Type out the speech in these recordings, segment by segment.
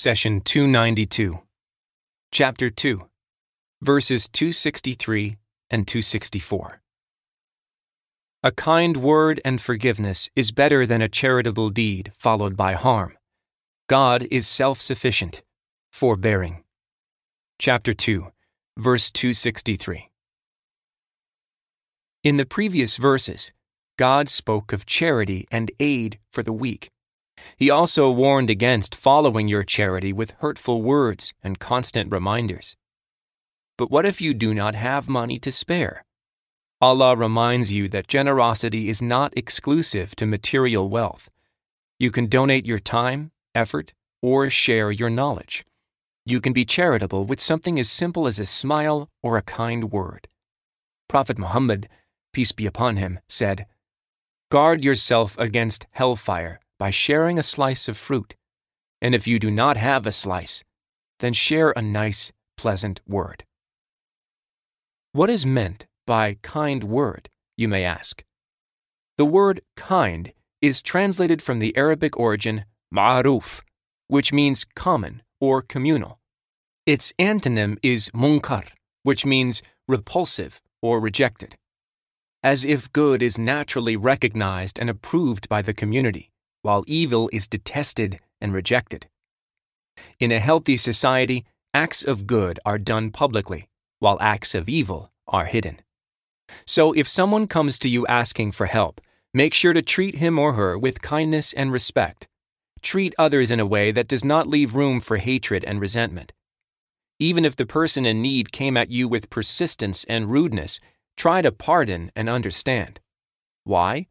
Session 292, Chapter 2, verses 263 and 264. A kind word and forgiveness is better than a charitable deed followed by harm. God is self sufficient, forbearing. Chapter 2, verse 263. In the previous verses, God spoke of charity and aid for the weak. He also warned against following your charity with hurtful words and constant reminders. But what if you do not have money to spare? Allah reminds you that generosity is not exclusive to material wealth. You can donate your time, effort, or share your knowledge. You can be charitable with something as simple as a smile or a kind word. Prophet Muhammad, peace be upon him, said, Guard yourself against hellfire by sharing a slice of fruit. And if you do not have a slice, then share a nice, pleasant word. What is meant by kind word, you may ask? The word kind is translated from the Arabic origin ma'ruf, which means common or communal. Its antonym is munkar, which means repulsive or rejected. As if good is naturally recognized and approved by the community, while evil is detested and rejected. In a healthy society, acts of good are done publicly, while acts of evil are hidden. So if someone comes to you asking for help, make sure to treat him or her with kindness and respect. Treat others in a way that does not leave room for hatred and resentment. Even if the person in need came at you with persistence and rudeness, try to pardon and understand. Why?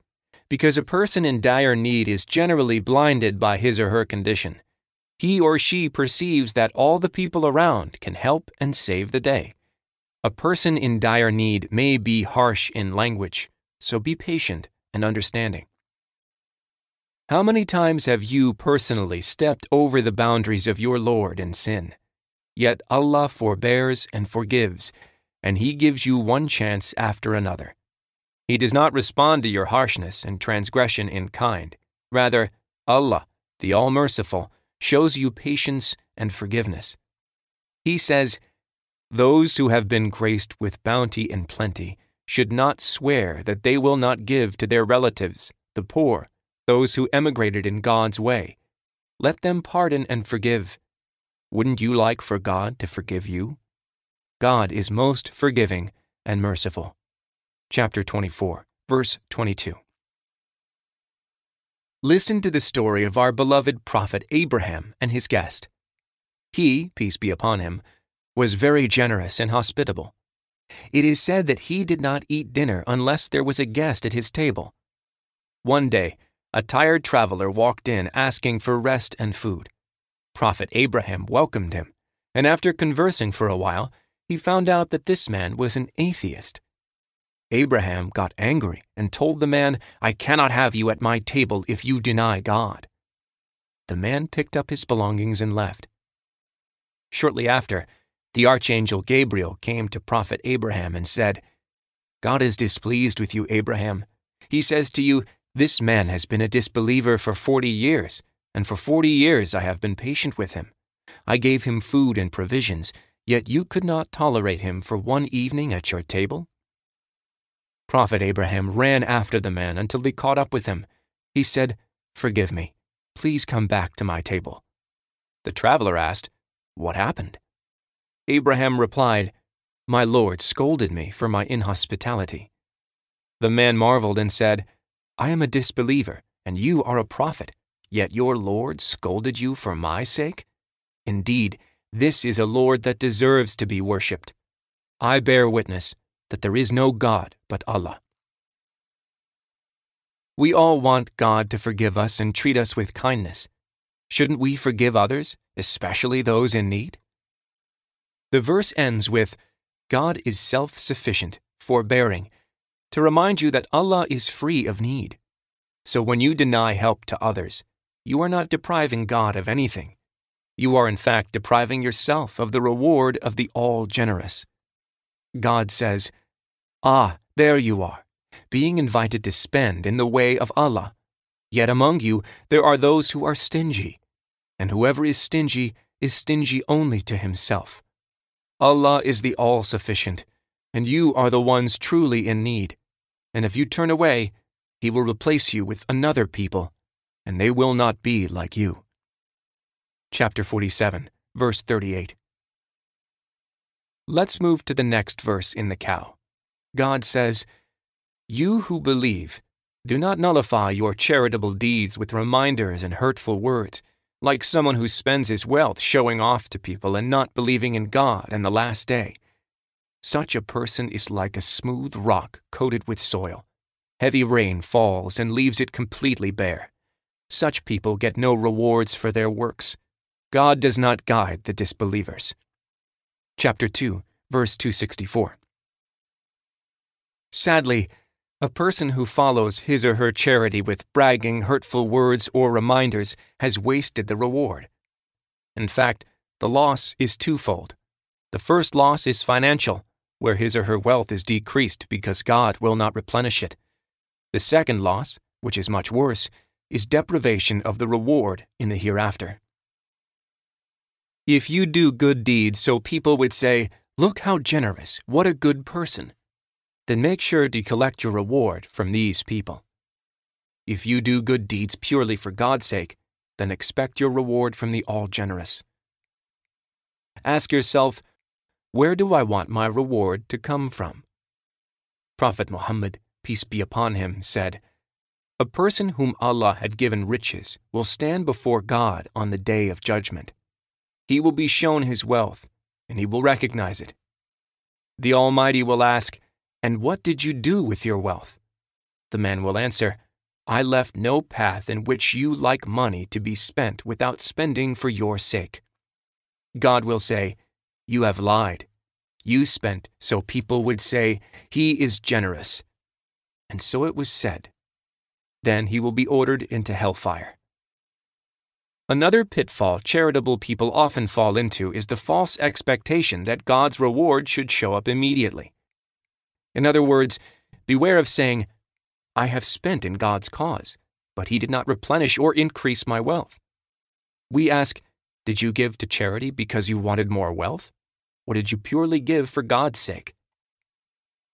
Because a person in dire need is generally blinded by his or her condition. He or she perceives that all the people around can help and save the day. A person in dire need may be harsh in language, so be patient and understanding. How many times have you personally stepped over the boundaries of your Lord in sin? Yet Allah forbears and forgives, and He gives you one chance after another. He does not respond to your harshness and transgression in kind. Rather, Allah, the All Merciful, shows you patience and forgiveness. He says, Those who have been graced with bounty and plenty should not swear that they will not give to their relatives, the poor, those who emigrated in God's way. Let them pardon and forgive. Wouldn't you like for God to forgive you? God is most forgiving and merciful chapter 24, verse 22. Listen to the story of our beloved prophet Abraham and his guest. He, peace be upon him, was very generous and hospitable. It is said that he did not eat dinner unless there was a guest at his table. One day, a tired traveler walked in asking for rest and food. Prophet Abraham welcomed him, and after conversing for a while, he found out that this man was an atheist. Abraham got angry and told the man, I cannot have you at my table if you deny God. The man picked up his belongings and left. Shortly after, the archangel Gabriel came to prophet Abraham and said, God is displeased with you, Abraham. He says to you, This man has been a disbeliever for forty years, and for forty years I have been patient with him. I gave him food and provisions, yet you could not tolerate him for one evening at your table? Prophet Abraham ran after the man until he caught up with him. He said, Forgive me. Please come back to my table. The traveler asked, What happened? Abraham replied, My Lord scolded me for my inhospitality. The man marveled and said, I am a disbeliever, and you are a prophet, yet your Lord scolded you for my sake? Indeed, this is a Lord that deserves to be worshipped. I bear witness that there is no God but Allah. We all want God to forgive us and treat us with kindness. Shouldn't we forgive others, especially those in need? The verse ends with, God is self sufficient, forbearing, to remind you that Allah is free of need. So when you deny help to others, you are not depriving God of anything. You are in fact depriving yourself of the reward of the all generous. God says, Ah, there you are, being invited to spend in the way of Allah. Yet among you there are those who are stingy. and whoever is stingy is stingy only to himself. Allah is the all sufficient, and you are the ones truly in need. And if you turn away, He will replace you with another people, and they will not be like you. Chapter 47, verse 38. Let's move to the next verse in the cow. God says, You who believe, do not nullify your charitable deeds with reminders and hurtful words, like someone who spends his wealth showing off to people and not believing in God and the last day. Such a person is like a smooth rock coated with soil. Heavy rain falls and leaves it completely bare. Such people get no rewards for their works. God does not guide the disbelievers. Chapter 2, verse 264. Sadly, a person who follows his or her charity with bragging, hurtful words, or reminders has wasted the reward. In fact, the loss is twofold. The first loss is financial, where his or her wealth is decreased because God will not replenish it. The second loss, which is much worse, is deprivation of the reward in the hereafter. If you do good deeds so people would say, Look how generous, what a good person, then make sure to collect your reward from these people. If you do good deeds purely for God's sake, then expect your reward from the all generous. Ask yourself, where do I want my reward to come from? Prophet Muhammad, peace be upon him, said, A person whom Allah had given riches will stand before God on the day of judgment. He will be shown his wealth, and he will recognize it. The Almighty will ask, and what did you do with your wealth? The man will answer, I left no path in which you like money to be spent without spending for your sake. God will say, You have lied. You spent so people would say, He is generous. And so it was said. Then he will be ordered into hellfire. Another pitfall charitable people often fall into is the false expectation that God's reward should show up immediately. In other words, beware of saying, I have spent in God's cause, but He did not replenish or increase my wealth. We ask, Did you give to charity because you wanted more wealth? Or did you purely give for God's sake?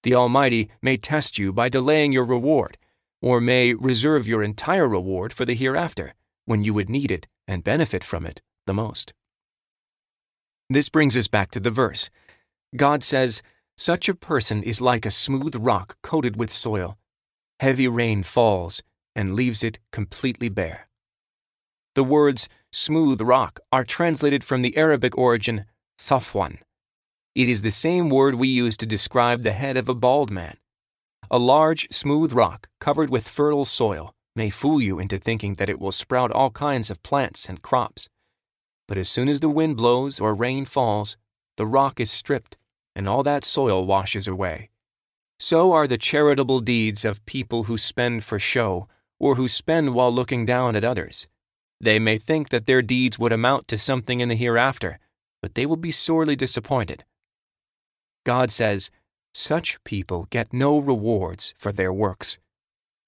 The Almighty may test you by delaying your reward, or may reserve your entire reward for the hereafter, when you would need it and benefit from it the most. This brings us back to the verse. God says, such a person is like a smooth rock coated with soil. Heavy rain falls and leaves it completely bare. The words smooth rock are translated from the Arabic origin safwan. It is the same word we use to describe the head of a bald man. A large, smooth rock covered with fertile soil may fool you into thinking that it will sprout all kinds of plants and crops. But as soon as the wind blows or rain falls, the rock is stripped and all that soil washes away. So are the charitable deeds of people who spend for show, or who spend while looking down at others. They may think that their deeds would amount to something in the hereafter, but they will be sorely disappointed. God says, Such people get no rewards for their works.